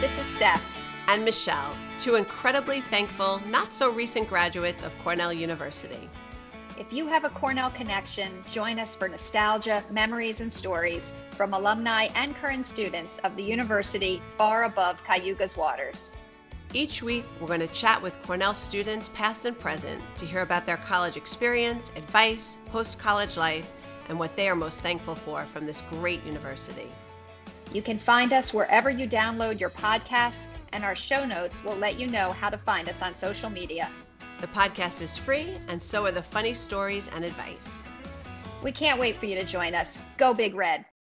this is Steph. And Michelle, two incredibly thankful, not so recent graduates of Cornell University. If you have a Cornell connection, join us for nostalgia, memories, and stories from alumni and current students of the university far above Cayuga's waters. Each week, we're going to chat with Cornell students, past and present, to hear about their college experience, advice, post college life, and what they are most thankful for from this great university. You can find us wherever you download your podcasts, and our show notes will let you know how to find us on social media. The podcast is free, and so are the funny stories and advice. We can't wait for you to join us. Go Big Red!